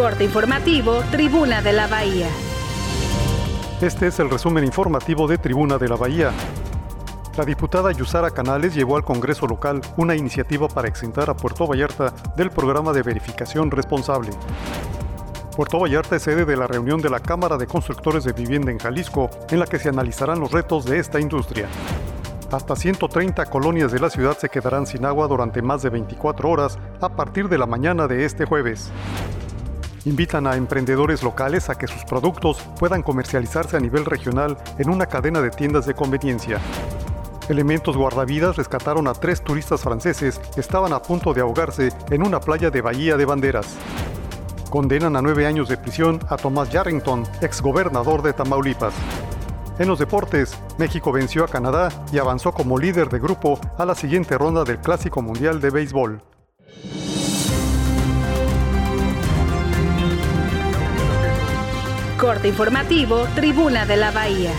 Corte informativo, Tribuna de la Bahía. Este es el resumen informativo de Tribuna de la Bahía. La diputada Yusara Canales llevó al Congreso local una iniciativa para exentar a Puerto Vallarta del programa de verificación responsable. Puerto Vallarta es sede de la reunión de la Cámara de Constructores de Vivienda en Jalisco, en la que se analizarán los retos de esta industria. Hasta 130 colonias de la ciudad se quedarán sin agua durante más de 24 horas a partir de la mañana de este jueves. Invitan a emprendedores locales a que sus productos puedan comercializarse a nivel regional en una cadena de tiendas de conveniencia. Elementos guardavidas rescataron a tres turistas franceses que estaban a punto de ahogarse en una playa de Bahía de Banderas. Condenan a nueve años de prisión a Tomás Yarrington, exgobernador de Tamaulipas. En los deportes, México venció a Canadá y avanzó como líder de grupo a la siguiente ronda del Clásico Mundial de Béisbol. Corte informativo, Tribuna de la Bahía.